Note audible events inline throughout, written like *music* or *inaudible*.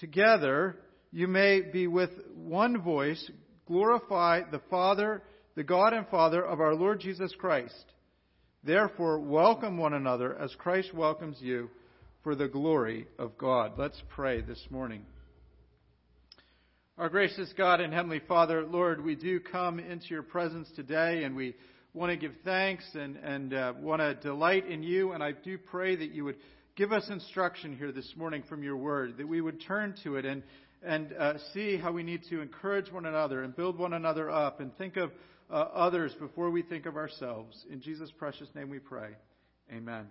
together you may be with one voice glorify the Father, the God and Father of our Lord Jesus Christ. Therefore, welcome one another as Christ welcomes you for the glory of God. Let's pray this morning. Our gracious God and Heavenly Father, Lord, we do come into your presence today and we want to give thanks and, and uh, want to delight in you. And I do pray that you would give us instruction here this morning from your word, that we would turn to it and, and uh, see how we need to encourage one another and build one another up and think of uh, others before we think of ourselves. In Jesus' precious name we pray. Amen.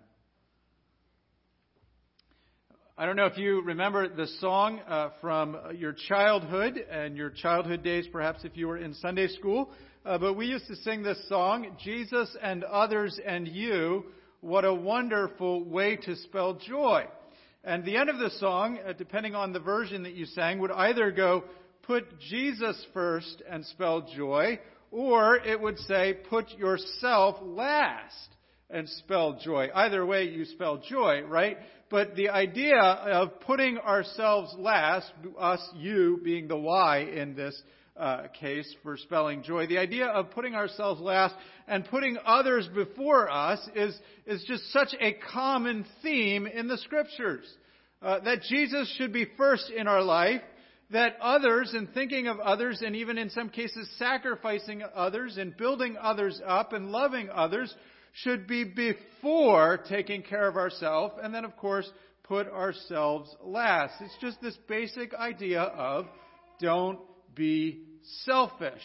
I don't know if you remember the song uh, from your childhood and your childhood days, perhaps if you were in Sunday school, uh, but we used to sing this song, Jesus and Others and You. What a wonderful way to spell joy. And the end of the song, uh, depending on the version that you sang, would either go, put Jesus first and spell joy, or it would say, put yourself last and spell joy. Either way, you spell joy, right? But the idea of putting ourselves last, us, you being the Y in this uh, case for spelling joy, the idea of putting ourselves last and putting others before us is, is just such a common theme in the scriptures. Uh, that Jesus should be first in our life, that others and thinking of others and even in some cases sacrificing others and building others up and loving others should be before taking care of ourselves, and then, of course, put ourselves last. It's just this basic idea of don't be selfish.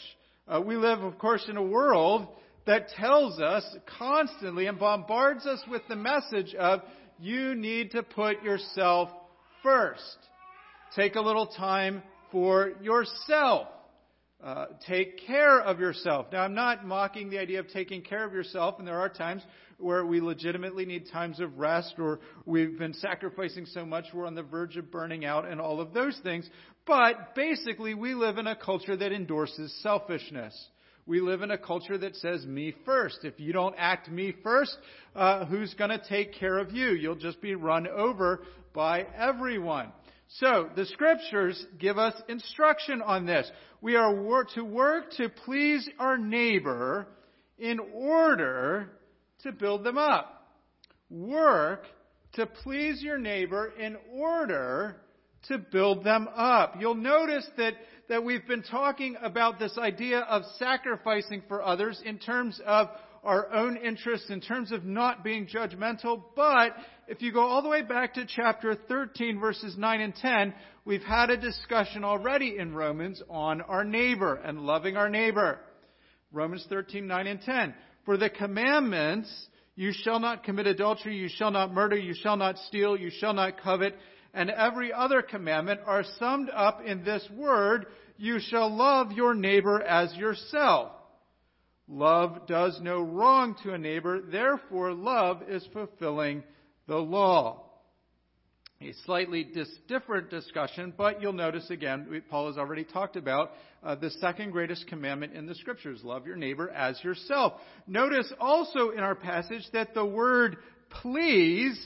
Uh, we live, of course, in a world that tells us constantly and bombards us with the message of you need to put yourself first. Take a little time for yourself. Uh, take care of yourself. Now, I'm not mocking the idea of taking care of yourself, and there are times where we legitimately need times of rest, or we've been sacrificing so much we're on the verge of burning out, and all of those things. But basically, we live in a culture that endorses selfishness. We live in a culture that says me first. If you don't act me first, uh, who's going to take care of you? You'll just be run over by everyone. So, the scriptures give us instruction on this. We are to work to please our neighbor in order to build them up. Work to please your neighbor in order to build them up. You'll notice that, that we've been talking about this idea of sacrificing for others in terms of our own interests in terms of not being judgmental. But if you go all the way back to chapter 13, verses 9 and 10, we've had a discussion already in Romans on our neighbor and loving our neighbor. Romans 13, 9 and 10. For the commandments, you shall not commit adultery, you shall not murder, you shall not steal, you shall not covet, and every other commandment are summed up in this word, you shall love your neighbor as yourself. Love does no wrong to a neighbor, therefore, love is fulfilling the law. A slightly dis- different discussion, but you'll notice again, Paul has already talked about uh, the second greatest commandment in the scriptures love your neighbor as yourself. Notice also in our passage that the word please,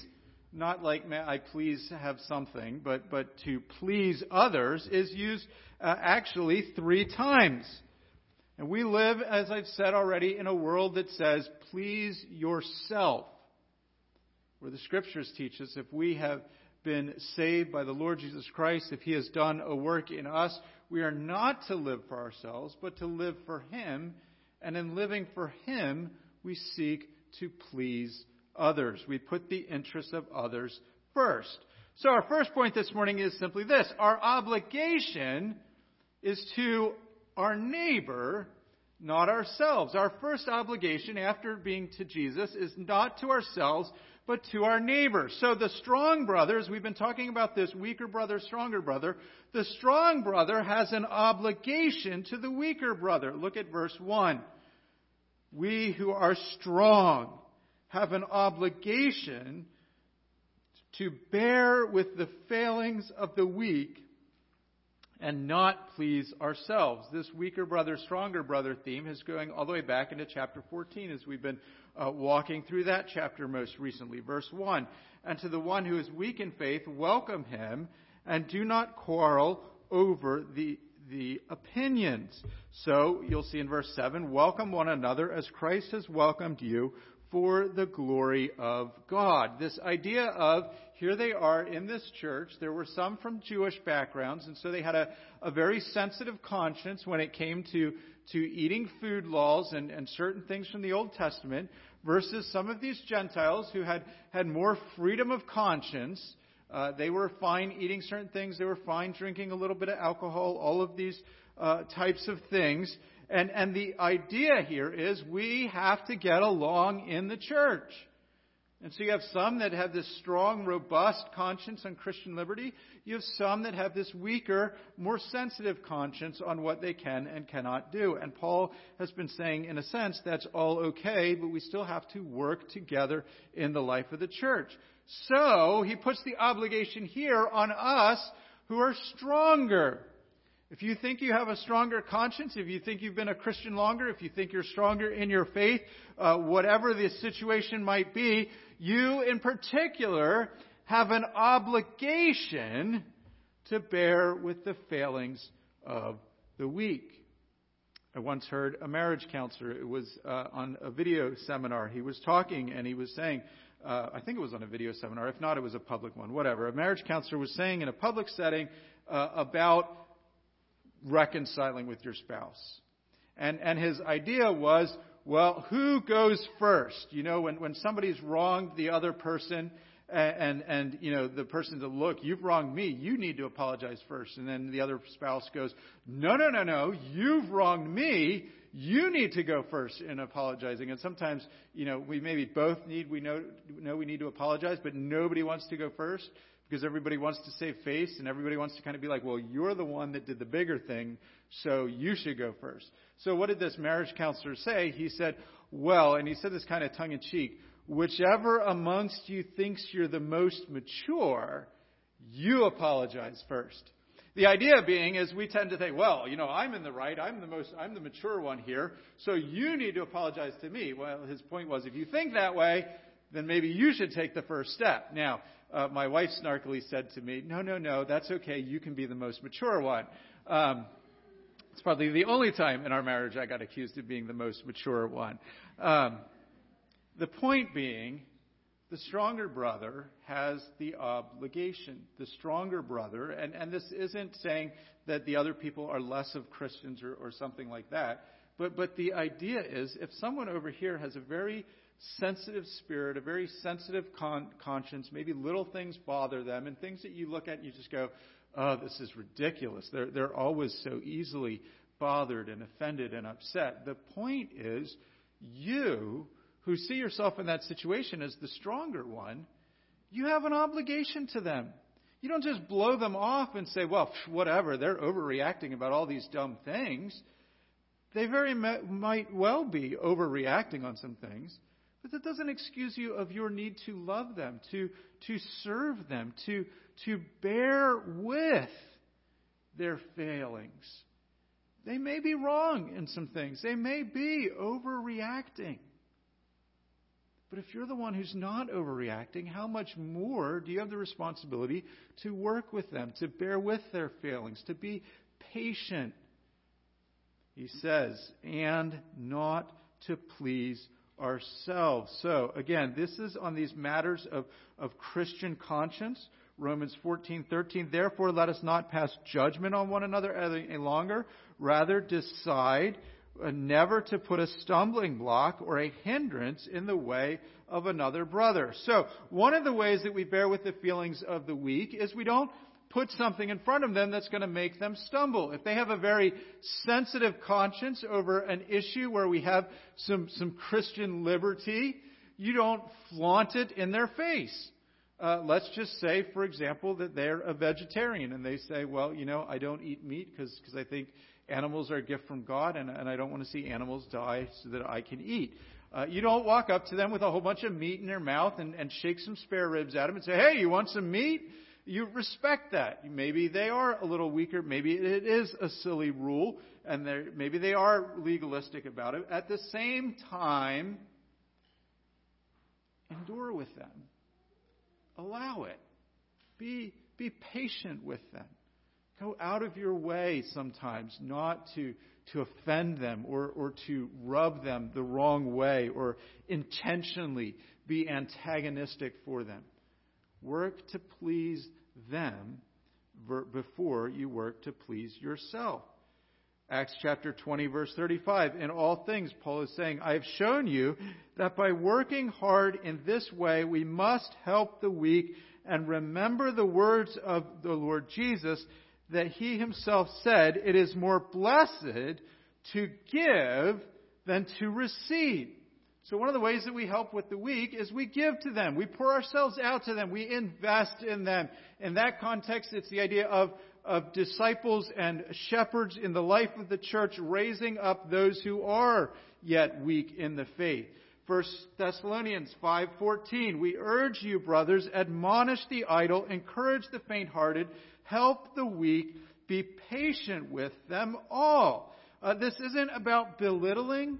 not like I please have something, but, but to please others, is used uh, actually three times. And we live, as I've said already, in a world that says, please yourself. Where the scriptures teach us if we have been saved by the Lord Jesus Christ, if He has done a work in us, we are not to live for ourselves, but to live for Him. And in living for Him, we seek to please others. We put the interests of others first. So our first point this morning is simply this. Our obligation is to our neighbor, not ourselves. Our first obligation after being to Jesus is not to ourselves, but to our neighbor. So the strong brothers, we've been talking about this weaker brother, stronger brother, the strong brother has an obligation to the weaker brother. Look at verse 1. We who are strong have an obligation to bear with the failings of the weak and not please ourselves. This weaker brother, stronger brother theme is going all the way back into chapter 14 as we've been uh, walking through that chapter most recently. Verse 1 And to the one who is weak in faith, welcome him, and do not quarrel over the the opinions. So you'll see in verse 7 welcome one another as Christ has welcomed you for the glory of God. This idea of here they are in this church. There were some from Jewish backgrounds, and so they had a, a very sensitive conscience when it came to, to eating food laws and, and certain things from the Old Testament, versus some of these Gentiles who had, had more freedom of conscience. Uh, they were fine eating certain things. They were fine drinking a little bit of alcohol, all of these uh, types of things. And, and the idea here is we have to get along in the church. And so you have some that have this strong, robust conscience on Christian liberty. You have some that have this weaker, more sensitive conscience on what they can and cannot do. And Paul has been saying, in a sense, that's all okay, but we still have to work together in the life of the church. So he puts the obligation here on us who are stronger. If you think you have a stronger conscience, if you think you've been a Christian longer, if you think you're stronger in your faith, uh, whatever the situation might be, you in particular have an obligation to bear with the failings of the weak. I once heard a marriage counselor, it was uh, on a video seminar. He was talking and he was saying, uh, I think it was on a video seminar. If not, it was a public one. Whatever. A marriage counselor was saying in a public setting uh, about reconciling with your spouse. And, and his idea was, well, who goes first? You know, when, when somebody's wronged the other person, and, and, and, you know, the person to look, you've wronged me, you need to apologize first. And then the other spouse goes, no, no, no, no, you've wronged me, you need to go first in apologizing. And sometimes, you know, we maybe both need, we know, know we need to apologize, but nobody wants to go first because everybody wants to save face and everybody wants to kind of be like, well, you're the one that did the bigger thing, so you should go first. So what did this marriage counselor say? He said, well, and he said this kind of tongue in cheek, whichever amongst you thinks you're the most mature, you apologize first. The idea being is we tend to think, well, you know, I'm in the right, I'm the most, I'm the mature one here, so you need to apologize to me. Well, his point was, if you think that way, then maybe you should take the first step. Now, uh, my wife snarkily said to me, No, no, no, that's okay. You can be the most mature one. Um, it's probably the only time in our marriage I got accused of being the most mature one. Um, the point being, the stronger brother has the obligation. The stronger brother, and, and this isn't saying that the other people are less of Christians or, or something like that, but, but the idea is if someone over here has a very sensitive spirit, a very sensitive con- conscience. Maybe little things bother them, and things that you look at and you just go, oh, this is ridiculous. They're, they're always so easily bothered and offended and upset. The point is, you who see yourself in that situation as the stronger one, you have an obligation to them. You don't just blow them off and say, well, whatever, they're overreacting about all these dumb things. They very might well be overreacting on some things. But that doesn't excuse you of your need to love them, to, to serve them, to, to bear with their failings. They may be wrong in some things. They may be overreacting. But if you're the one who's not overreacting, how much more do you have the responsibility to work with them, to bear with their failings, to be patient? He says, and not to please ourselves. So, again, this is on these matters of, of Christian conscience. Romans 14:13 Therefore let us not pass judgment on one another any longer rather decide uh, never to put a stumbling block or a hindrance in the way of another brother. So, one of the ways that we bear with the feelings of the weak is we don't put something in front of them that's going to make them stumble. If they have a very sensitive conscience over an issue where we have some, some Christian liberty, you don't flaunt it in their face. Uh, let's just say, for example, that they're a vegetarian and they say, well, you know, I don't eat meat because I think animals are a gift from God and, and I don't want to see animals die so that I can eat. Uh, you don't walk up to them with a whole bunch of meat in their mouth and, and shake some spare ribs at them and say, hey, you want some meat? you respect that. Maybe they are a little weaker. Maybe it is a silly rule, and maybe they are legalistic about it. At the same time, endure with them. Allow it. Be be patient with them. Go out of your way sometimes not to, to offend them or, or to rub them the wrong way or intentionally be antagonistic for them. Work to please them before you work to please yourself. Acts chapter 20, verse 35. In all things, Paul is saying, I have shown you that by working hard in this way, we must help the weak and remember the words of the Lord Jesus that he himself said, It is more blessed to give than to receive. So one of the ways that we help with the weak is we give to them. We pour ourselves out to them. We invest in them. In that context, it's the idea of, of disciples and shepherds in the life of the church raising up those who are yet weak in the faith. 1 Thessalonians 5:14 We urge you brothers admonish the idle encourage the faint-hearted help the weak be patient with them all. Uh, this isn't about belittling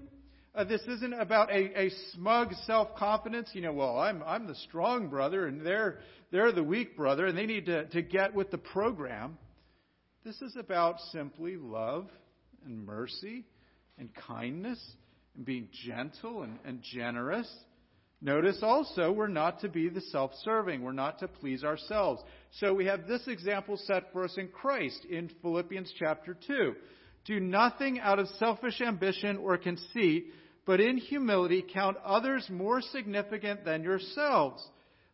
uh, this isn't about a, a smug self confidence. You know, well, I'm, I'm the strong brother and they're, they're the weak brother and they need to, to get with the program. This is about simply love and mercy and kindness and being gentle and, and generous. Notice also, we're not to be the self serving. We're not to please ourselves. So we have this example set for us in Christ in Philippians chapter 2. Do nothing out of selfish ambition or conceit, but in humility count others more significant than yourselves.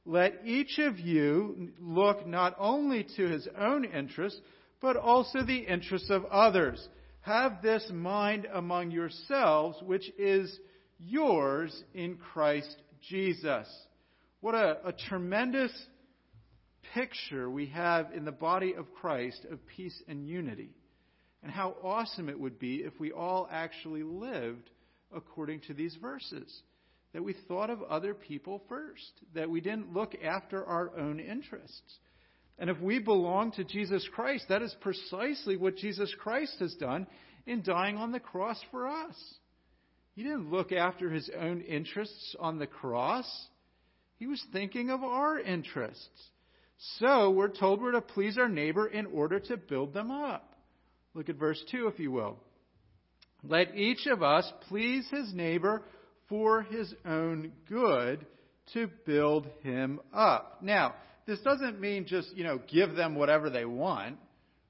Let each of you look not only to his own interests, but also the interests of others. Have this mind among yourselves, which is yours in Christ Jesus. What a, a tremendous picture we have in the body of Christ of peace and unity and how awesome it would be if we all actually lived according to these verses. That we thought of other people first, that we didn't look after our own interests. And if we belong to Jesus Christ, that is precisely what Jesus Christ has done in dying on the cross for us. He didn't look after his own interests on the cross. He was thinking of our interests. So we're told we're to please our neighbor in order to build them up. Look at verse 2, if you will. Let each of us please his neighbor for his own good to build him up. Now, this doesn't mean just, you know, give them whatever they want.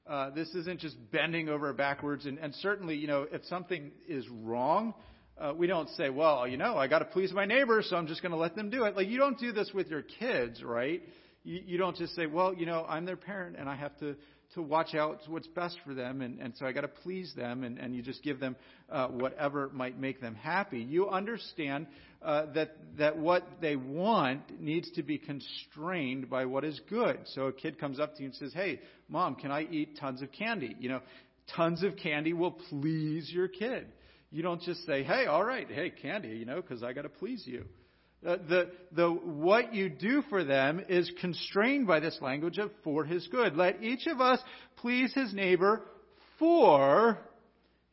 Uh, this isn't just bending over backwards. And, and certainly, you know, if something is wrong, uh, we don't say, well, you know, I got to please my neighbor, so I'm just going to let them do it. Like, you don't do this with your kids, right? You, you don't just say, well, you know, I'm their parent and I have to to watch out what's best for them, and, and so I got to please them, and, and you just give them uh, whatever might make them happy. You understand uh, that that what they want needs to be constrained by what is good. So a kid comes up to you and says, "Hey, mom, can I eat tons of candy?" You know, tons of candy will please your kid. You don't just say, "Hey, all right, hey, candy," you know, because I got to please you. Uh, the, the, what you do for them is constrained by this language of for his good. Let each of us please his neighbor for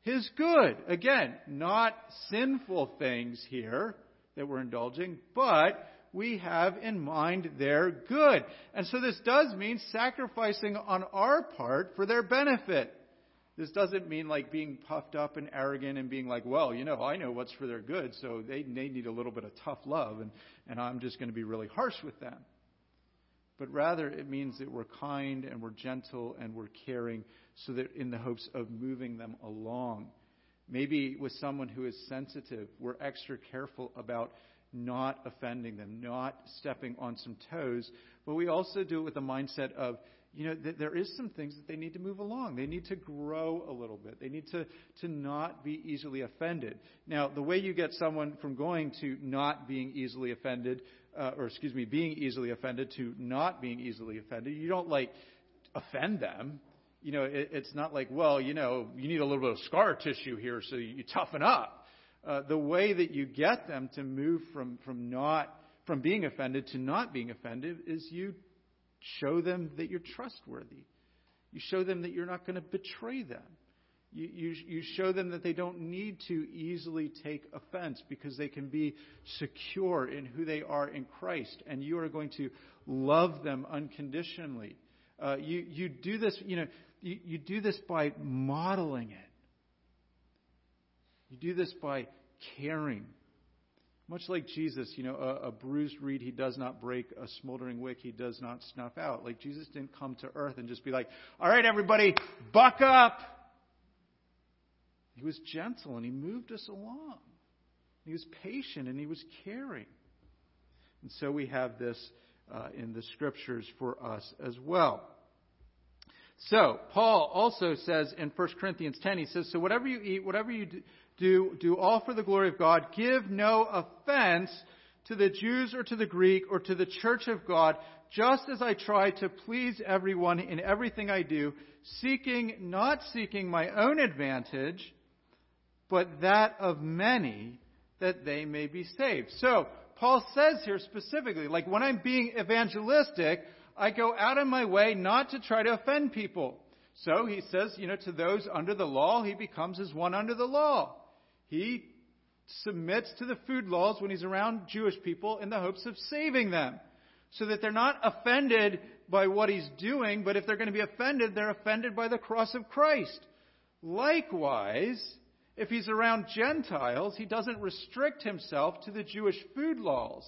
his good. Again, not sinful things here that we're indulging, but we have in mind their good. And so this does mean sacrificing on our part for their benefit. This doesn't mean like being puffed up and arrogant and being like, well, you know, I know what's for their good, so they, they need a little bit of tough love, and, and I'm just going to be really harsh with them. But rather, it means that we're kind and we're gentle and we're caring so that in the hopes of moving them along. Maybe with someone who is sensitive, we're extra careful about not offending them, not stepping on some toes, but we also do it with the mindset of, you know, th- there is some things that they need to move along. They need to grow a little bit. They need to, to not be easily offended. Now, the way you get someone from going to not being easily offended, uh, or excuse me, being easily offended to not being easily offended, you don't like offend them. You know, it, it's not like, well, you know, you need a little bit of scar tissue here so you, you toughen up. Uh, the way that you get them to move from, from not from being offended to not being offended is you show them that you're trustworthy. You show them that you're not going to betray them. You, you, you show them that they don't need to easily take offense because they can be secure in who they are in Christ, and you are going to love them unconditionally. Uh, you, you do this, you know, you, you do this by modeling it. You do this by caring. Much like Jesus, you know, a, a, bruised reed he does not break, a smoldering wick he does not snuff out. Like Jesus didn't come to earth and just be like, all right, everybody, buck up. He was gentle and he moved us along. He was patient and he was caring. And so we have this uh, in the scriptures for us as well. So, Paul also says in 1 Corinthians 10, he says, So whatever you eat, whatever you do, do all for the glory of God. Give no offense to the Jews or to the Greek or to the church of God, just as I try to please everyone in everything I do, seeking, not seeking my own advantage, but that of many, that they may be saved. So, Paul says here specifically, like when I'm being evangelistic, I go out of my way not to try to offend people. So he says, you know, to those under the law, he becomes as one under the law. He submits to the food laws when he's around Jewish people in the hopes of saving them. So that they're not offended by what he's doing, but if they're going to be offended, they're offended by the cross of Christ. Likewise, if he's around Gentiles, he doesn't restrict himself to the Jewish food laws.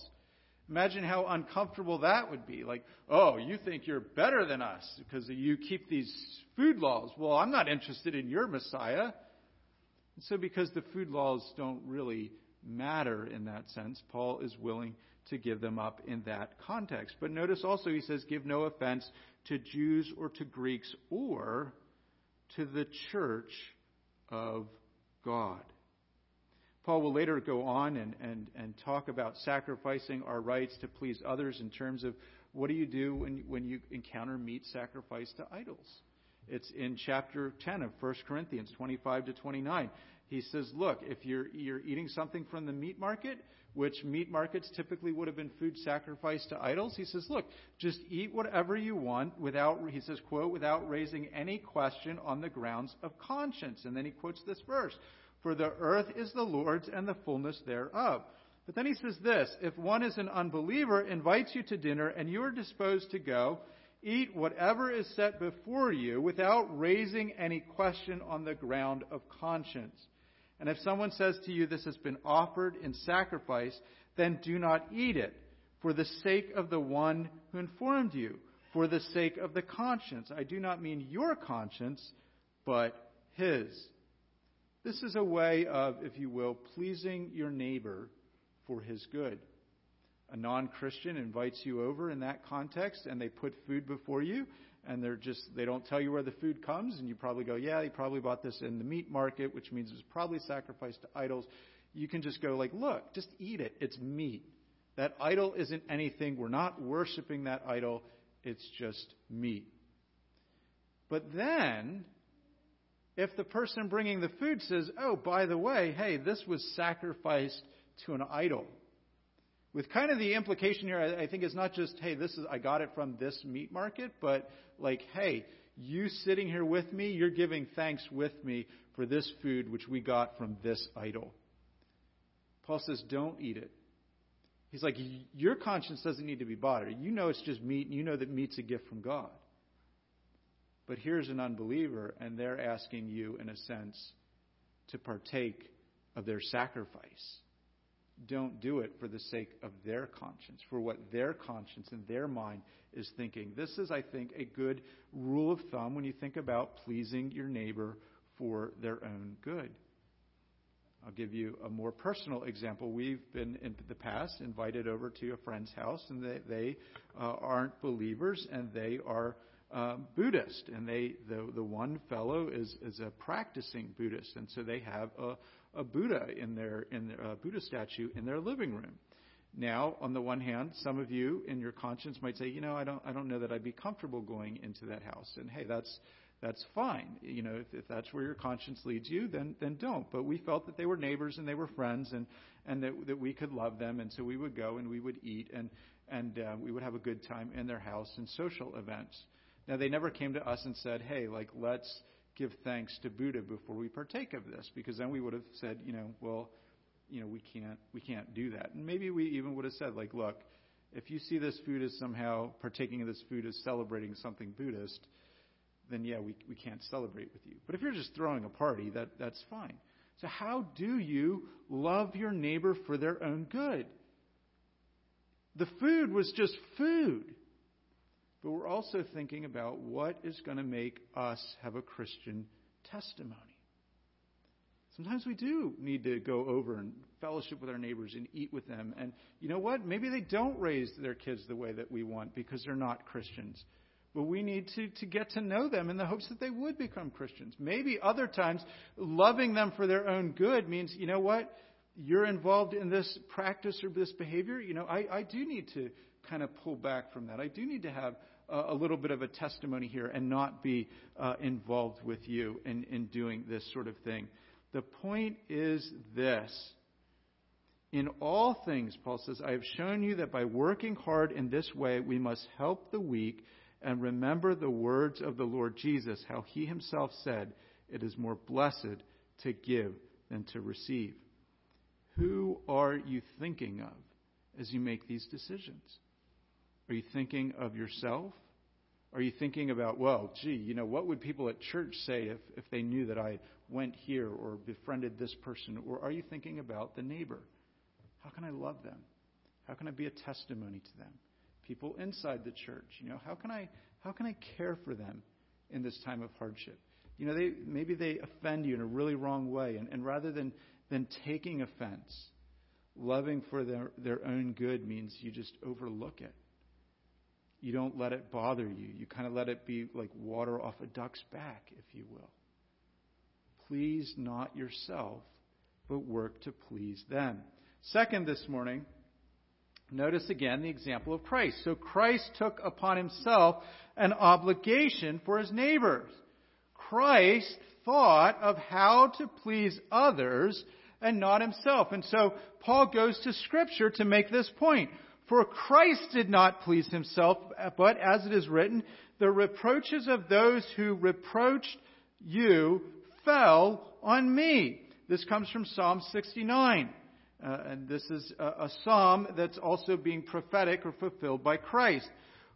Imagine how uncomfortable that would be. Like, oh, you think you're better than us because you keep these food laws. Well, I'm not interested in your Messiah. And so, because the food laws don't really matter in that sense, Paul is willing to give them up in that context. But notice also he says, give no offense to Jews or to Greeks or to the church of God. Paul will later go on and, and, and talk about sacrificing our rights to please others in terms of what do you do when, when you encounter meat sacrificed to idols. It's in chapter 10 of 1 Corinthians 25 to 29. He says, look, if you're, you're eating something from the meat market, which meat markets typically would have been food sacrificed to idols, he says, look, just eat whatever you want without, he says, quote, without raising any question on the grounds of conscience. And then he quotes this verse, for the earth is the Lord's and the fullness thereof. But then he says this, if one is an unbeliever, invites you to dinner, and you are disposed to go, Eat whatever is set before you without raising any question on the ground of conscience. And if someone says to you, This has been offered in sacrifice, then do not eat it, for the sake of the one who informed you, for the sake of the conscience. I do not mean your conscience, but his. This is a way of, if you will, pleasing your neighbor for his good. A non Christian invites you over in that context and they put food before you and they're just they don't tell you where the food comes and you probably go yeah he probably bought this in the meat market which means it was probably sacrificed to idols. You can just go like look just eat it. It's meat. That idol isn't anything. We're not worshiping that idol. It's just meat. But then if the person bringing the food says oh by the way hey this was sacrificed to an idol with kind of the implication here, I think it's not just, hey, this is I got it from this meat market, but like, hey, you sitting here with me, you're giving thanks with me for this food which we got from this idol. Paul says, don't eat it. He's like, your conscience doesn't need to be bothered. You know it's just meat, and you know that meat's a gift from God. But here's an unbeliever, and they're asking you, in a sense, to partake of their sacrifice don't do it for the sake of their conscience, for what their conscience and their mind is thinking. This is, I think, a good rule of thumb when you think about pleasing your neighbor for their own good. I'll give you a more personal example. We've been in the past invited over to a friend's house, and they, they uh, aren't believers, and they are uh, Buddhist, and they the the one fellow is is a practicing Buddhist, and so they have a a Buddha in their in their, uh, Buddha statue in their living room. Now, on the one hand, some of you in your conscience might say, you know, I don't I don't know that I'd be comfortable going into that house, and hey, that's that's fine. You know, if, if that's where your conscience leads you, then then don't. But we felt that they were neighbors and they were friends, and and that that we could love them, and so we would go and we would eat and and uh, we would have a good time in their house and social events. Now, they never came to us and said, hey, like let's give thanks to Buddha before we partake of this, because then we would have said, you know, well, you know, we can't we can't do that. And maybe we even would have said, like, look, If you see this food as somehow partaking of this food as celebrating something Buddhist, then yeah, we, we can't celebrate with you. But if you're just throwing a party, that, that's fine. So, how do you love your neighbor for their own good? The food was just food. But we're also thinking about what is going to make us have a Christian testimony. Sometimes we do need to go over and fellowship with our neighbors and eat with them. And you know what? Maybe they don't raise their kids the way that we want because they're not Christians. But we need to, to get to know them in the hopes that they would become Christians. Maybe other times, loving them for their own good means, you know what? You're involved in this practice or this behavior. You know, I, I do need to kind of pull back from that. I do need to have a, little bit of a testimony here and not be uh, involved with you in, in doing this sort of thing. The point is this. In all things, Paul says, I have shown you that by working hard in this way, we must help the weak and remember the words of the Lord Jesus, how he himself said, It is more blessed to give than to receive. Who are you thinking of as you make these decisions? Are you thinking of yourself? Are you thinking about, well, gee, you know, what would people at church say if, if they knew that I went here or befriended this person? Or are you thinking about the neighbor? How can I love them? How can I be a testimony to them? people inside the church. You know, how can I how can I care for them in this time of hardship? You know, they maybe they offend you in a really wrong way, and, and rather than than taking offense, loving for their, their own good means you just overlook it. You don't let it bother you. You kind of let it be like water off a duck's back, if you will. Please not yourself, but work to please them. Second, this morning, Notice again the example of Christ. So Christ took upon himself an obligation for his neighbors. Christ thought of how to please others and not himself. And so Paul goes to Scripture to make this point. For Christ did not please himself, but as it is written, the reproaches of those who reproached you fell on me. This comes from Psalm 69. Uh, and this is a, a psalm that's also being prophetic or fulfilled by Christ.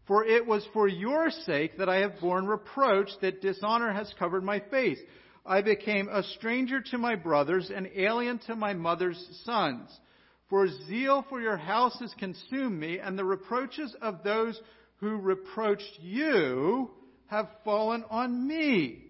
For it was for your sake that I have borne reproach, that dishonor has covered my face. I became a stranger to my brothers, an alien to my mother's sons. For zeal for your house has consumed me, and the reproaches of those who reproached you have fallen on me.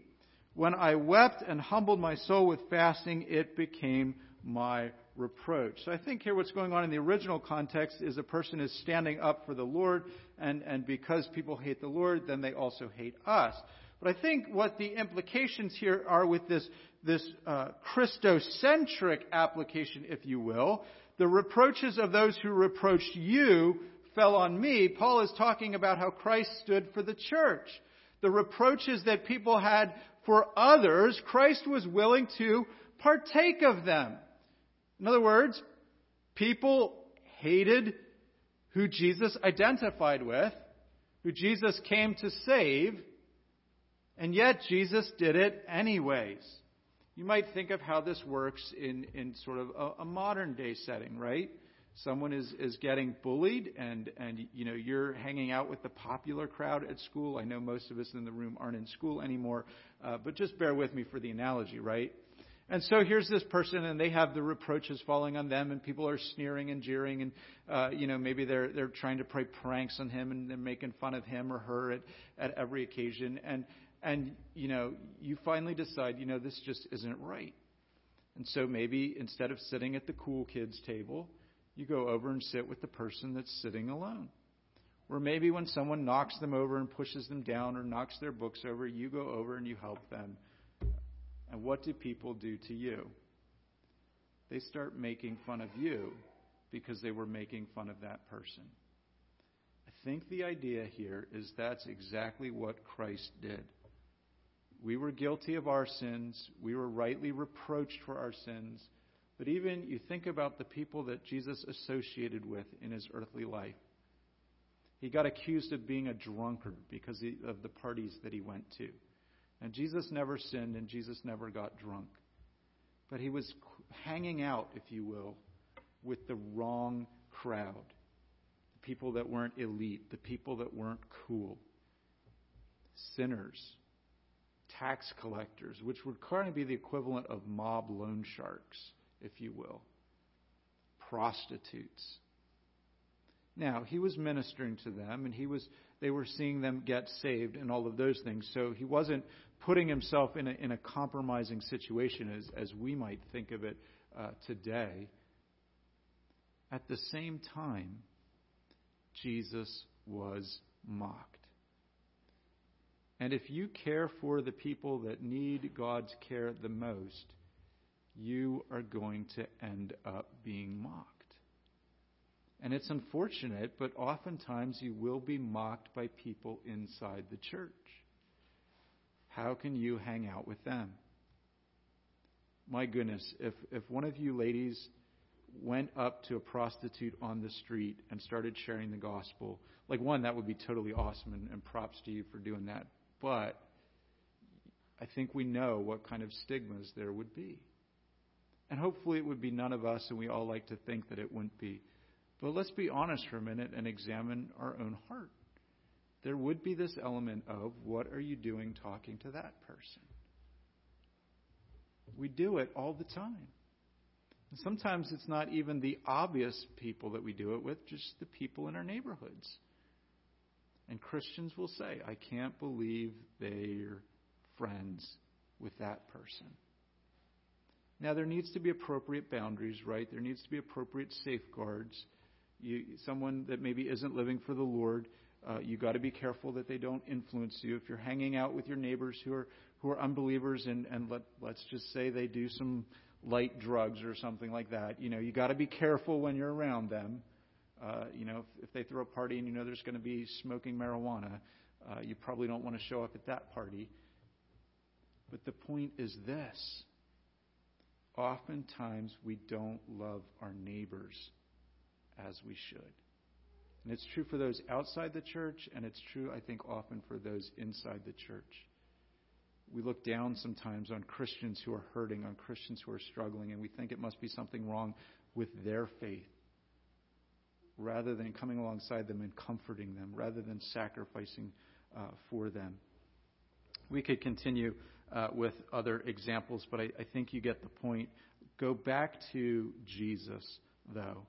When I wept and humbled my soul with fasting, it became my reproach. So I think here what's going on in the original context is a person is standing up for the Lord, and, and because people hate the Lord, then they also hate us. But I think what the implications here are with this, this uh, Christocentric application, if you will, the reproaches of those who reproached you fell on me. Paul is talking about how Christ stood for the church. The reproaches that people had for others, Christ was willing to partake of them. In other words, people hated who Jesus identified with, who Jesus came to save, and yet Jesus did it anyways. You might think of how this works in, in sort of a, a modern day setting, right? Someone is, is getting bullied and, and you know you're hanging out with the popular crowd at school. I know most of us in the room aren't in school anymore, uh, but just bear with me for the analogy, right? And so here's this person, and they have the reproaches falling on them, and people are sneering and jeering, and uh, you know maybe they're they're trying to play pranks on him, and they're making fun of him or her at at every occasion, and and you know you finally decide, you know this just isn't right, and so maybe instead of sitting at the cool kids table, you go over and sit with the person that's sitting alone. Or maybe when someone knocks them over and pushes them down or knocks their books over, you go over and you help them and what do people do to you? They start making fun of you because they were making fun of that person. I think the idea here is that's exactly what Christ did. We were guilty of our sins. We were rightly reproached for our sins. But even you think about the people that Jesus associated with in his earthly life. He got accused of being a drunkard because of the parties that he went to. And Jesus never sinned and Jesus never got drunk. But he was hanging out, if you will, with the wrong crowd. The people that weren't elite, the people that weren't cool, sinners, tax collectors, which would kind of be the equivalent of mob loan sharks, if you will, prostitutes. Now, he was ministering to them and he was they were seeing them get saved and all of those things. So he wasn't putting himself in a, in a compromising situation as, as we might think of it uh, today. At the same time, Jesus was mocked. And if you care for the people that need God's care the most, you are going to end up being mocked. And it's unfortunate, but oftentimes you will be mocked by people inside the church. How can you hang out with them? My goodness, if, if one of you ladies went up to a prostitute on the street and started sharing the gospel, like one, that would be totally awesome, and, and props to you for doing that. But I think we know what kind of stigmas there would be. And hopefully it would be none of us, and we all like to think that it wouldn't be. But let's be honest for a minute and examine our own heart. There would be this element of what are you doing talking to that person? We do it all the time. And sometimes it's not even the obvious people that we do it with, just the people in our neighborhoods. And Christians will say, I can't believe they're friends with that person. Now, there needs to be appropriate boundaries, right? There needs to be appropriate safeguards. You, someone that maybe isn't living for the Lord, uh, you got to be careful that they don't influence you. If you're hanging out with your neighbors who are who are unbelievers, and and let let's just say they do some light drugs or something like that, you know, you got to be careful when you're around them. Uh, you know, if, if they throw a party and you know there's going to be smoking marijuana, uh, you probably don't want to show up at that party. But the point is this oftentimes we don't love our neighbors as we should. And it's true for those outside the church, and it's true, I think, often for those inside the church. We look down sometimes on Christians who are hurting, on Christians who are struggling, and we think it must be something wrong with their faith rather than coming alongside them and comforting them, rather than sacrificing uh, for them. We could continue uh, with other examples, but I, I think you get the point. Go back to Jesus, though.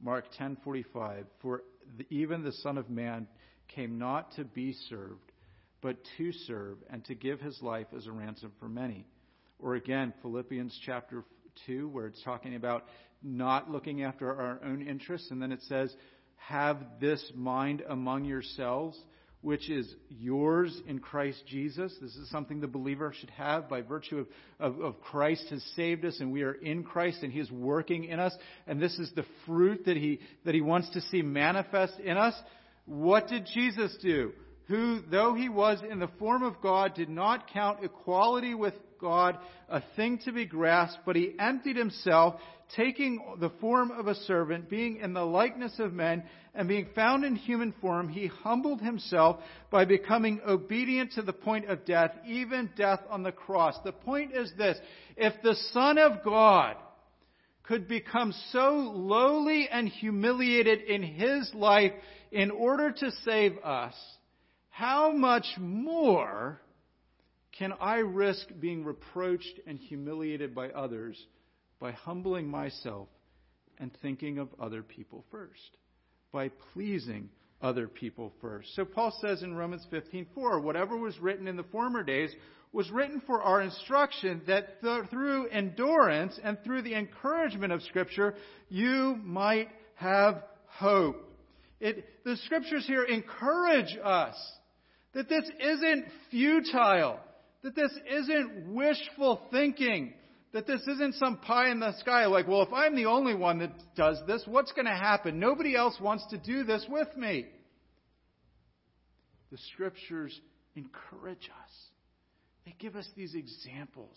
Mark 10:45 For the, even the Son of Man came not to be served, but to serve and to give his life as a ransom for many. Or again, Philippians chapter 2, where it's talking about not looking after our own interests, and then it says, Have this mind among yourselves, which is yours in Christ Jesus. This is something the believer should have by virtue of, of, of, Christ has saved us and we are in Christ and He is working in us. And this is the fruit that He, that He wants to see manifest in us. What did Jesus do? Who, though He was in the form of God, did not count equality with God a thing to be grasped, but He emptied Himself taking the form of a servant, being in the likeness of men, and being found in human form, he humbled himself by becoming obedient to the point of death, even death on the cross. The point is this if the Son of God could become so lowly and humiliated in his life in order to save us, how much more can I risk being reproached and humiliated by others? by humbling myself and thinking of other people first, by pleasing other people first. So Paul says in Romans 15:4, whatever was written in the former days was written for our instruction that th- through endurance and through the encouragement of scripture you might have hope. It, the scriptures here encourage us that this isn't futile, that this isn't wishful thinking, that this isn't some pie in the sky like, well, if I'm the only one that does this, what's going to happen? Nobody else wants to do this with me. The scriptures encourage us. They give us these examples.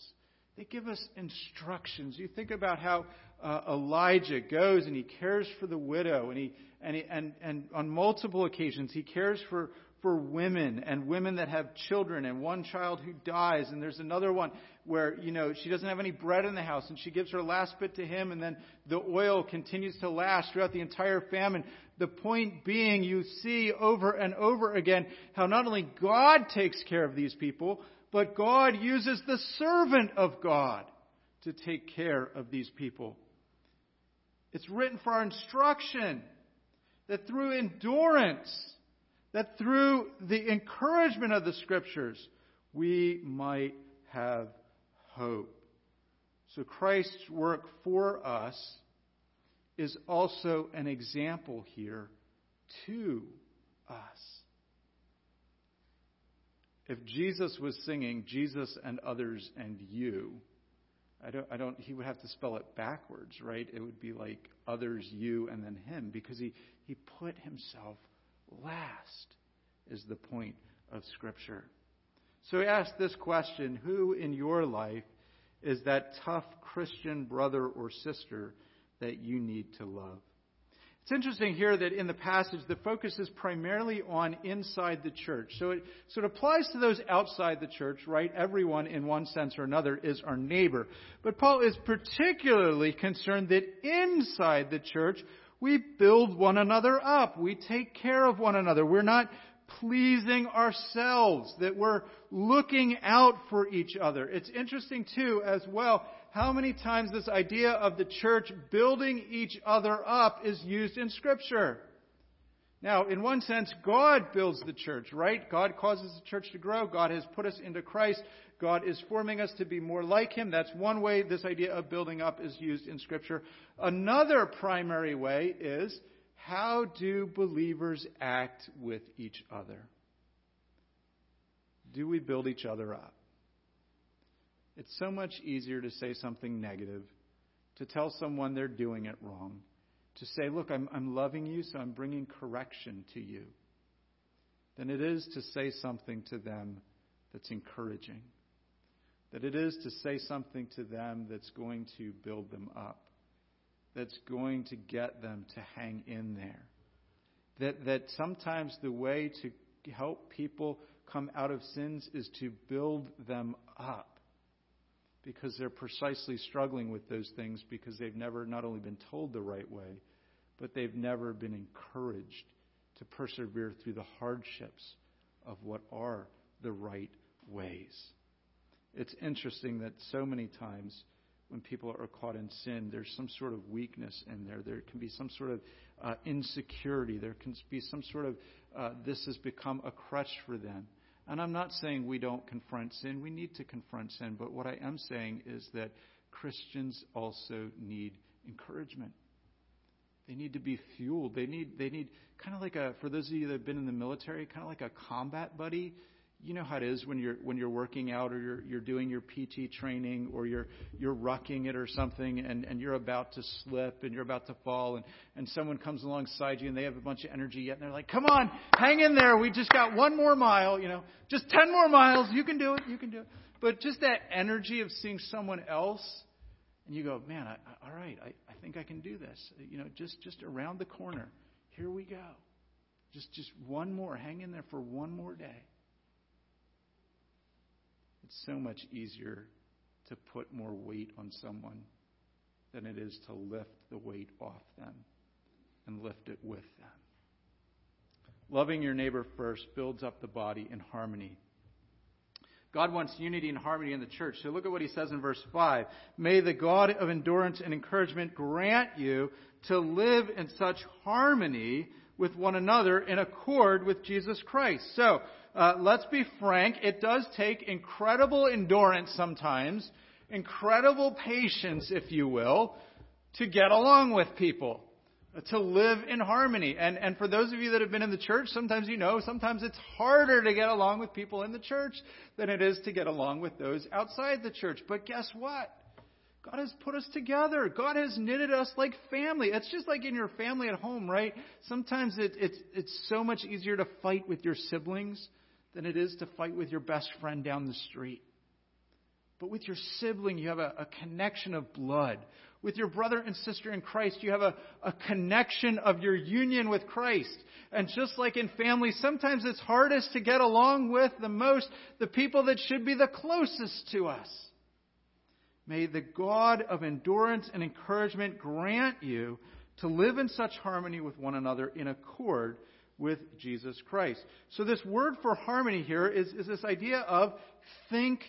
They give us instructions. You think about how uh, Elijah goes and he cares for the widow, and he and, he, and and on multiple occasions he cares for for women and women that have children and one child who dies and there's another one where you know she doesn't have any bread in the house and she gives her last bit to him and then the oil continues to last throughout the entire famine. The point being you see over and over again how not only God takes care of these people but God uses the servant of God to take care of these people. It's written for our instruction that through endurance that through the encouragement of the Scriptures, we might have hope. So Christ's work for us is also an example here to us. If Jesus was singing Jesus and others and you, I don't, I don't, he would have to spell it backwards, right? It would be like others, you, and then him, because he, he put himself last, is the point of Scripture. So we ask this question Who in your life is that tough Christian brother or sister that you need to love? It's interesting here that in the passage, the focus is primarily on inside the church. So it, so it applies to those outside the church, right? Everyone, in one sense or another, is our neighbor. But Paul is particularly concerned that inside the church, we build one another up. We take care of one another. We're not pleasing ourselves, that we're looking out for each other. It's interesting, too, as well, how many times this idea of the church building each other up is used in Scripture. Now, in one sense, God builds the church, right? God causes the church to grow. God has put us into Christ. God is forming us to be more like Him. That's one way this idea of building up is used in Scripture. Another primary way is how do believers act with each other? Do we build each other up? It's so much easier to say something negative, to tell someone they're doing it wrong to say, Look, I'm, I'm loving you, so I'm bringing correction to you, than it is to say something to them that's encouraging. That it is to say something to them that's going to build them up, that's going to get them to hang in there. That, that sometimes the way to help people come out of sins is to build them up because they're precisely struggling with those things because they've never not only been told the right way, but they've never been encouraged to persevere through the hardships of what are the right ways. It's interesting that so many times when people are caught in sin, there's some sort of weakness in there. There can be some sort of uh, insecurity. There can be some sort of uh, this has become a crutch for them. And I'm not saying we don't confront sin. We need to confront sin. But what I am saying is that Christians also need encouragement. They need to be fueled. They need, they need kind of like a, for those of you that have been in the military, kind of like a combat buddy you know how it is when you're when you're working out or you're you're doing your PT training or you're you're rucking it or something and and you're about to slip and you're about to fall and and someone comes alongside you and they have a bunch of energy yet and they're like, "Come on, hang in there. We just got one more mile, you know. Just 10 more miles. You can do it. You can do it." But just that energy of seeing someone else and you go, "Man, I, all right. I I think I can do this." You know, just just around the corner. Here we go. Just just one more. Hang in there for one more day. It's so much easier to put more weight on someone than it is to lift the weight off them and lift it with them. Loving your neighbor first builds up the body in harmony. God wants unity and harmony in the church. So look at what he says in verse 5. May the God of endurance and encouragement grant you to live in such harmony with one another in accord with Jesus Christ. So, uh, let's be frank, it does take incredible endurance sometimes, incredible patience, if you will, to get along with people, to live in harmony. And, and for those of you that have been in the church, sometimes you know, sometimes it's harder to get along with people in the church than it is to get along with those outside the church. But guess what? God has put us together. God has knitted us like family. It's just like in your family at home, right? Sometimes it, it's, it's so much easier to fight with your siblings than it is to fight with your best friend down the street. But with your sibling, you have a, a connection of blood. With your brother and sister in Christ, you have a, a connection of your union with Christ. And just like in family, sometimes it's hardest to get along with the most the people that should be the closest to us. May the God of endurance and encouragement grant you to live in such harmony with one another in accord with Jesus Christ. So, this word for harmony here is, is this idea of think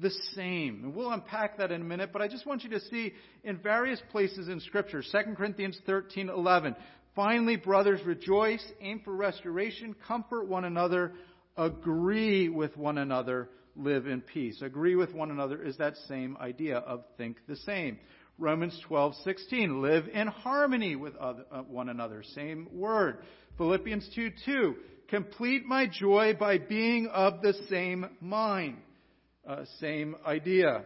the same. And we'll unpack that in a minute, but I just want you to see in various places in Scripture, 2 Corinthians 13 11. Finally, brothers, rejoice, aim for restoration, comfort one another, agree with one another, live in peace. Agree with one another is that same idea of think the same. Romans 12:16 live in harmony with other, uh, one another same word Philippians 2:2 complete my joy by being of the same mind. Uh, same idea.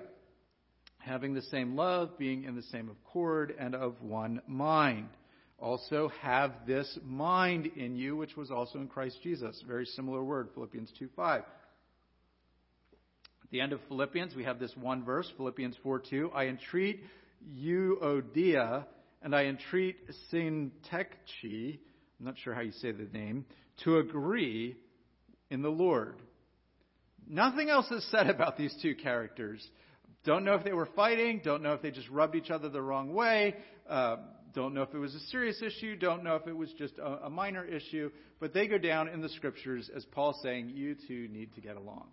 Having the same love being in the same accord and of one mind. Also have this mind in you which was also in Christ Jesus. Very similar word Philippians 2:5 at the end of Philippians, we have this one verse, Philippians 4 2. I entreat you Euodia, and I entreat Syntyche, I'm not sure how you say the name, to agree in the Lord. Nothing else is said about these two characters. Don't know if they were fighting, don't know if they just rubbed each other the wrong way, uh, don't know if it was a serious issue, don't know if it was just a, a minor issue, but they go down in the scriptures as Paul saying, You two need to get along.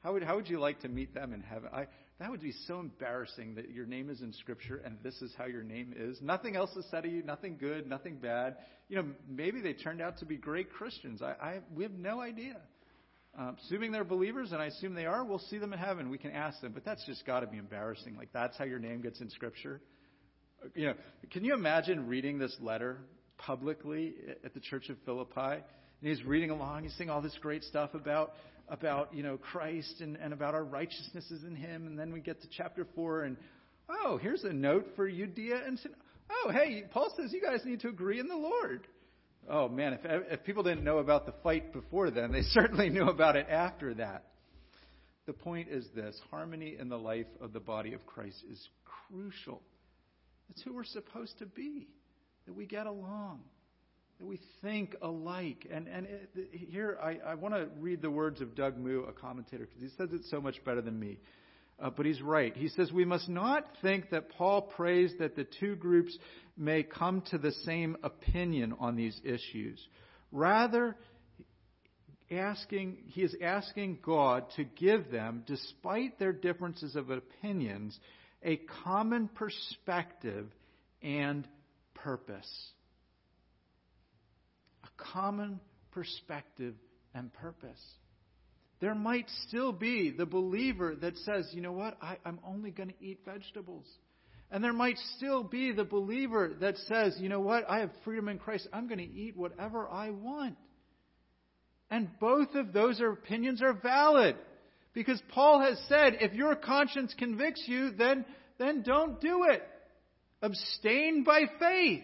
How would, how would you like to meet them in heaven? I, that would be so embarrassing that your name is in Scripture and this is how your name is. Nothing else is said of you, nothing good, nothing bad. You know, maybe they turned out to be great Christians. I, I we have no idea. Um, assuming they're believers, and I assume they are, we'll see them in heaven. We can ask them, but that's just got to be embarrassing. Like that's how your name gets in Scripture. You know, can you imagine reading this letter publicly at the Church of Philippi? And he's reading along, he's saying all this great stuff about about, you know, Christ and, and about our righteousnesses in Him. And then we get to chapter 4 and, oh, here's a note for Euodia and Sin- Oh, hey, Paul says you guys need to agree in the Lord. Oh, man, if, if people didn't know about the fight before then, they *laughs* certainly knew about it after that. The point is this harmony in the life of the body of Christ is crucial. It's who we're supposed to be, that we get along, that we think alike. And, and it, here, I, I want to read the words of Doug Moo, a commentator, because he says it so much better than me. Uh, but he's right. He says, We must not think that Paul prays that the two groups may come to the same opinion on these issues. Rather, asking, he is asking God to give them, despite their differences of opinions, a common perspective and purpose A common perspective and purpose. There might still be the believer that says, you know what, I, am only going to eat vegetables. And there might still be the believer that says, you know what, I have freedom in Christ. I'm going to eat whatever I want. And both of those opinions are valid. Because Paul has said, if your conscience convicts you, then, then don't do it. Abstain by faith.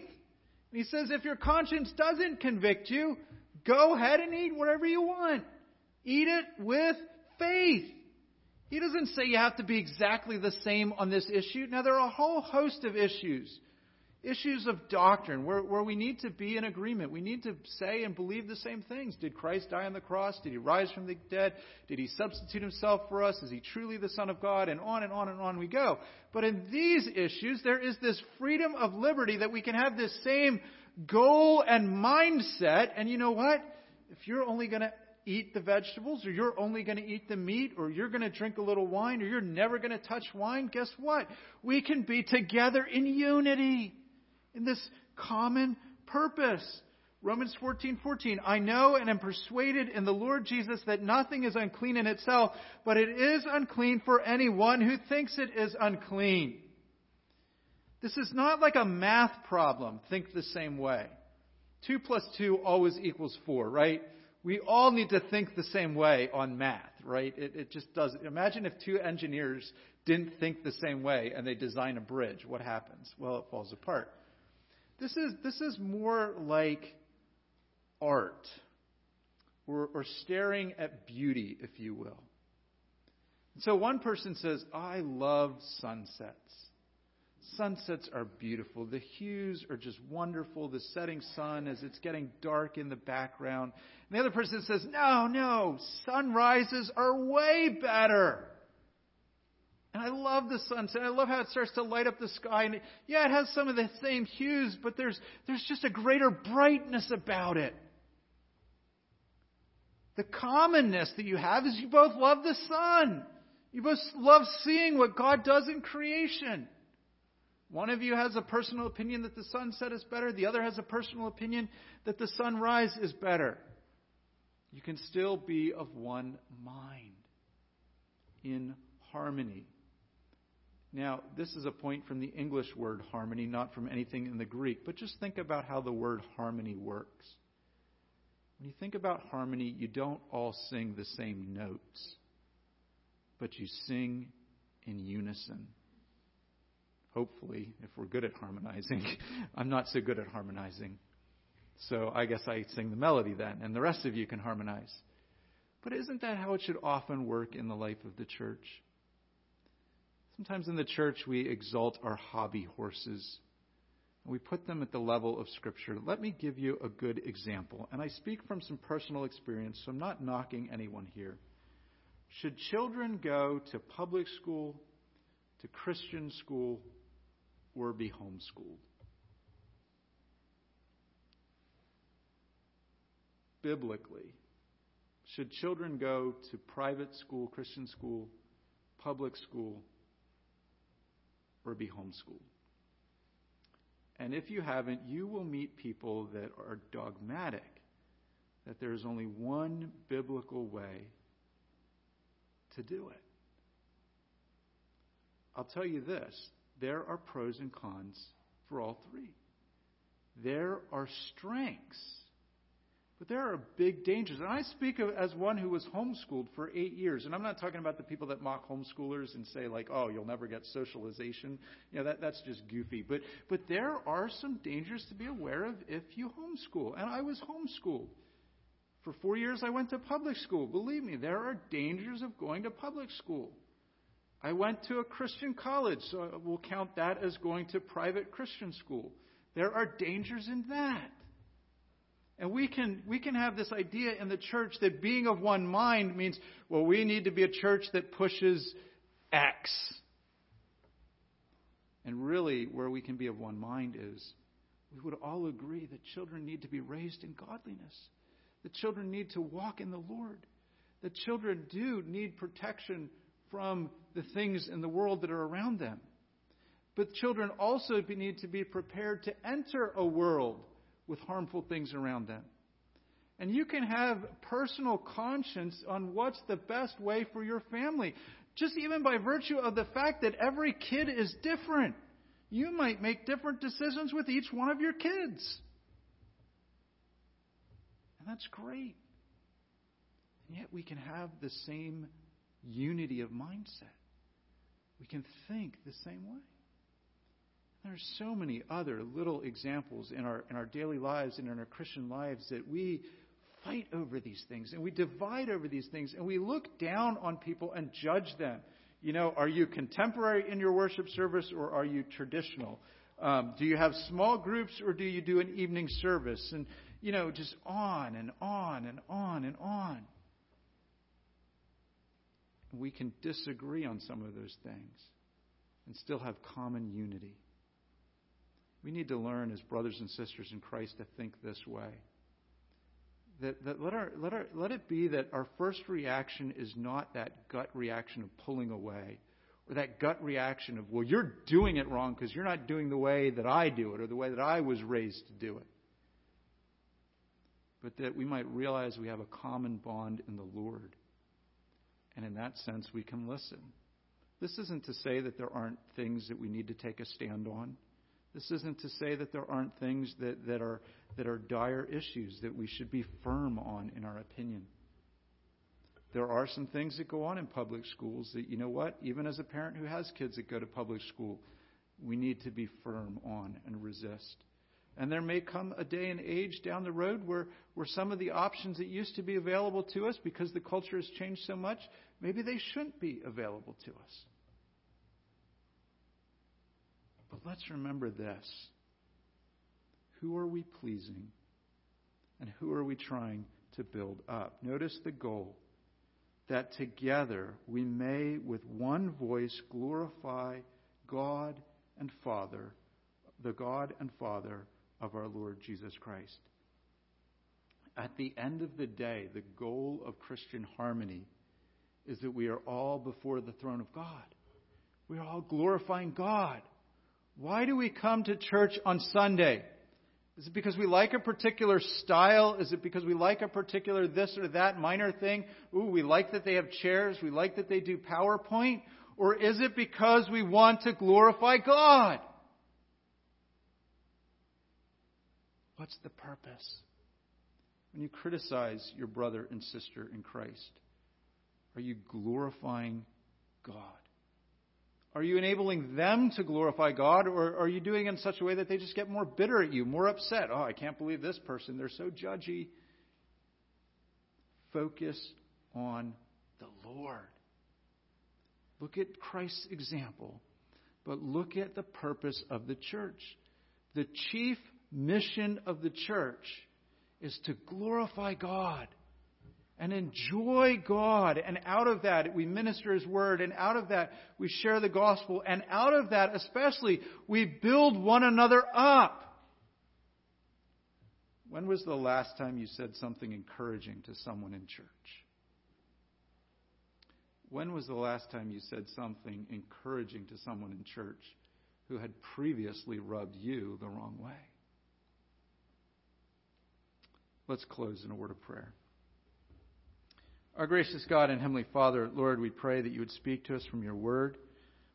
And He says, if your conscience doesn't convict you, go ahead and eat whatever you want. Eat it with faith. He doesn't say you have to be exactly the same on this issue. Now, there are a whole host of issues. Issues of doctrine where, where we need to be in agreement. We need to say and believe the same things. Did Christ die on the cross? Did he rise from the dead? Did he substitute himself for us? Is he truly the Son of God? And on and on and on we go. But in these issues, there is this freedom of liberty that we can have this same goal and mindset. And you know what? If you're only going to eat the vegetables, or you're only going to eat the meat, or you're going to drink a little wine, or you're never going to touch wine, guess what? We can be together in unity, in this common purpose. Romans 14, 14. I know and am persuaded in the Lord Jesus that nothing is unclean in itself, but it is unclean for anyone who thinks it is unclean. This is not like a math problem. Think the same way. 2 plus 2 always equals 4, right? We all need to think the same way on math, right? It, it just does. Imagine if two engineers didn't think the same way and they design a bridge. What happens? Well, it falls apart. This is, this is more like art or, or staring at beauty, if you will. So one person says, I love sunsets. Sunsets are beautiful. The hues are just wonderful. The setting sun as it's getting dark in the background. And the other person says, No, no, sunrises are way better. And I love the sunset. I love how it starts to light up the sky. And it, yeah, it has some of the same hues, but there's, there's just a greater brightness about it. The commonness that you have is you both love the sun. You both love seeing what God does in creation. One of you has a personal opinion that the sunset is better, the other has a personal opinion that the sunrise is better. You can still be of one mind, in harmony. Now, this is a point from the English word harmony, not from anything in the Greek, but just think about how the word harmony works. When you think about harmony, you don't all sing the same notes, but you sing in unison hopefully, if we're good at harmonizing. *laughs* I'm not so good at harmonizing. So I guess I sing the melody then, and the rest of you can harmonize. But isn't that how it should often work in the life of the church? Sometimes in the church we exalt our hobby horses. And we put them at the level of Scripture. Let me give you a good example. And I speak from some personal experience, so I'm not knocking anyone here. Should children go to public school, to Christian school, or be homeschooled. Biblically, should children go to private school, Christian school, public school, or be homeschooled? And if you haven't, you will meet people that are dogmatic that there is only one biblical way to do it. I'll tell you this there are pros and cons for all three. There are strengths, but there are big dangers. And I speak of, as one who was homeschooled for eight years. And I'm not talking about the people that mock homeschoolers and say, like, oh, you'll never get socialization. You know, that, that's just goofy. But, but there are some dangers to be aware of if you homeschool. And I was homeschooled. For four years, I went to public school. Believe me, there are dangers of going to public school. I went to a Christian college, so we'll count that as going to private Christian school. There are dangers in that. And we can, we can have this idea in the church that being of one mind means, well, we need to be a church that pushes X. And really, where we can be of one mind is we would all agree that children need to be raised in godliness, that children need to walk in the Lord, that children do need protection from the things in the world that are around them. But children also need to be prepared to enter a world with harmful things around them. And you can have personal conscience on what's the best way for your family, just even by virtue of the fact that every kid is different. You might make different decisions with each one of your kids. And that's great. And yet we can have the same unity of mindset. We can think the same way. There are so many other little examples in our, in our daily lives and in our Christian lives that we fight over these things and we divide over these things and we look down on people and judge them. You know, are you contemporary in your worship service or are you traditional? Um, do you have small groups or do you do an evening service? And, you know, just on and on and on and on we can disagree on some of those things and still have common unity. We need to learn as brothers and sisters in Christ to think this way. That, that let, our, let, our, let it be that our first reaction is not that gut reaction of pulling away or that gut reaction of, well, you're doing it wrong because you're not doing the way that I do it or the way that I was raised to do it. But that we might realize we have a common bond in the Lord and in that sense, we can listen. This isn't to say that there aren't things that we need to take a stand on. This isn't to say that there aren't things that, that, are, that are dire issues that we should be firm on in our opinion. There are some things that go on in public schools that, you know what, even as a parent who has kids that go to public school, we need to be firm on and resist. And there may come a day and age down the road where, where some of the options that used to be available to us because the culture has changed so much, maybe they shouldn't be available to us. But let's remember this who are we pleasing? And who are we trying to build up? Notice the goal that together we may with one voice glorify God and Father, the God and Father of our Lord Jesus Christ. At the end of the day, the goal of Christian harmony is that we are all before the throne of God. We are all glorifying God. Why do we come to church on Sunday? Is it because we like a particular style? Is it because we like a particular this or that minor thing? Ooh, we like that they have chairs. We like that they do PowerPoint. Or is it because we want to glorify God? What's the purpose? When you criticize your brother and sister in Christ, are you glorifying God? Are you enabling them to glorify God, or are you doing it in such a way that they just get more bitter at you, more upset? Oh, I can't believe this person. They're so judgy. Focus on the Lord. Look at Christ's example, but look at the purpose of the church. The chief mission of the church is to glorify God and enjoy God. And out of that, we minister His Word. And out of that, we share the gospel. And out of that, especially, we build one another up. When was the last time you said something encouraging to someone in church? When was the last time you said something encouraging to someone in church who had previously rubbed you the wrong way? Let's close in a word of prayer. Our gracious God and Heavenly Father, Lord, we pray that you would speak to us from your word.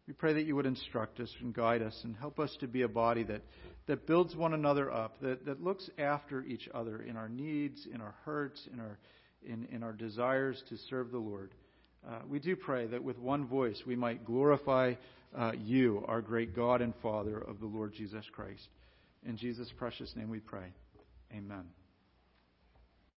We pray that you would instruct us and guide us and help us to be a body that, that builds one another up, that, that looks after each other in our needs, in our hurts, in our, in, in our desires to serve the Lord. Uh, we do pray that with one voice we might glorify uh, you, our great God and Father of the Lord Jesus Christ. In Jesus' precious name we pray. Amen.